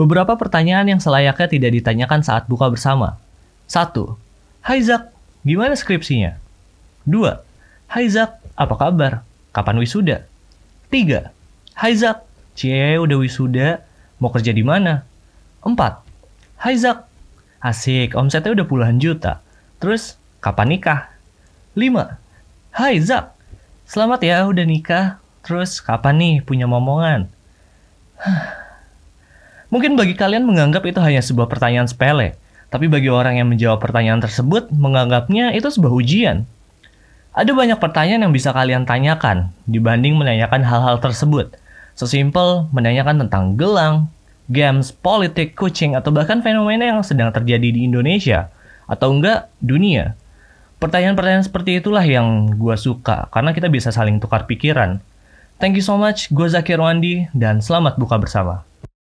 Beberapa pertanyaan yang selayaknya tidak ditanyakan saat buka bersama. 1. Hai Zak, gimana skripsinya? 2. Hai Zak, apa kabar? Kapan wisuda? 3. Hai Zak, cie udah wisuda, mau kerja di mana? 4. Hai Zak, asik, omsetnya udah puluhan juta. Terus, kapan nikah? 5. Hai Zak, selamat ya udah nikah. Terus, kapan nih punya momongan? Mungkin bagi kalian menganggap itu hanya sebuah pertanyaan sepele, tapi bagi orang yang menjawab pertanyaan tersebut, menganggapnya itu sebuah ujian. Ada banyak pertanyaan yang bisa kalian tanyakan dibanding menanyakan hal-hal tersebut. Sesimpel menanyakan tentang gelang, games, politik, kucing, atau bahkan fenomena yang sedang terjadi di Indonesia, atau enggak dunia. Pertanyaan-pertanyaan seperti itulah yang gue suka, karena kita bisa saling tukar pikiran. Thank you so much, gue Zakir Wandi, dan selamat buka bersama.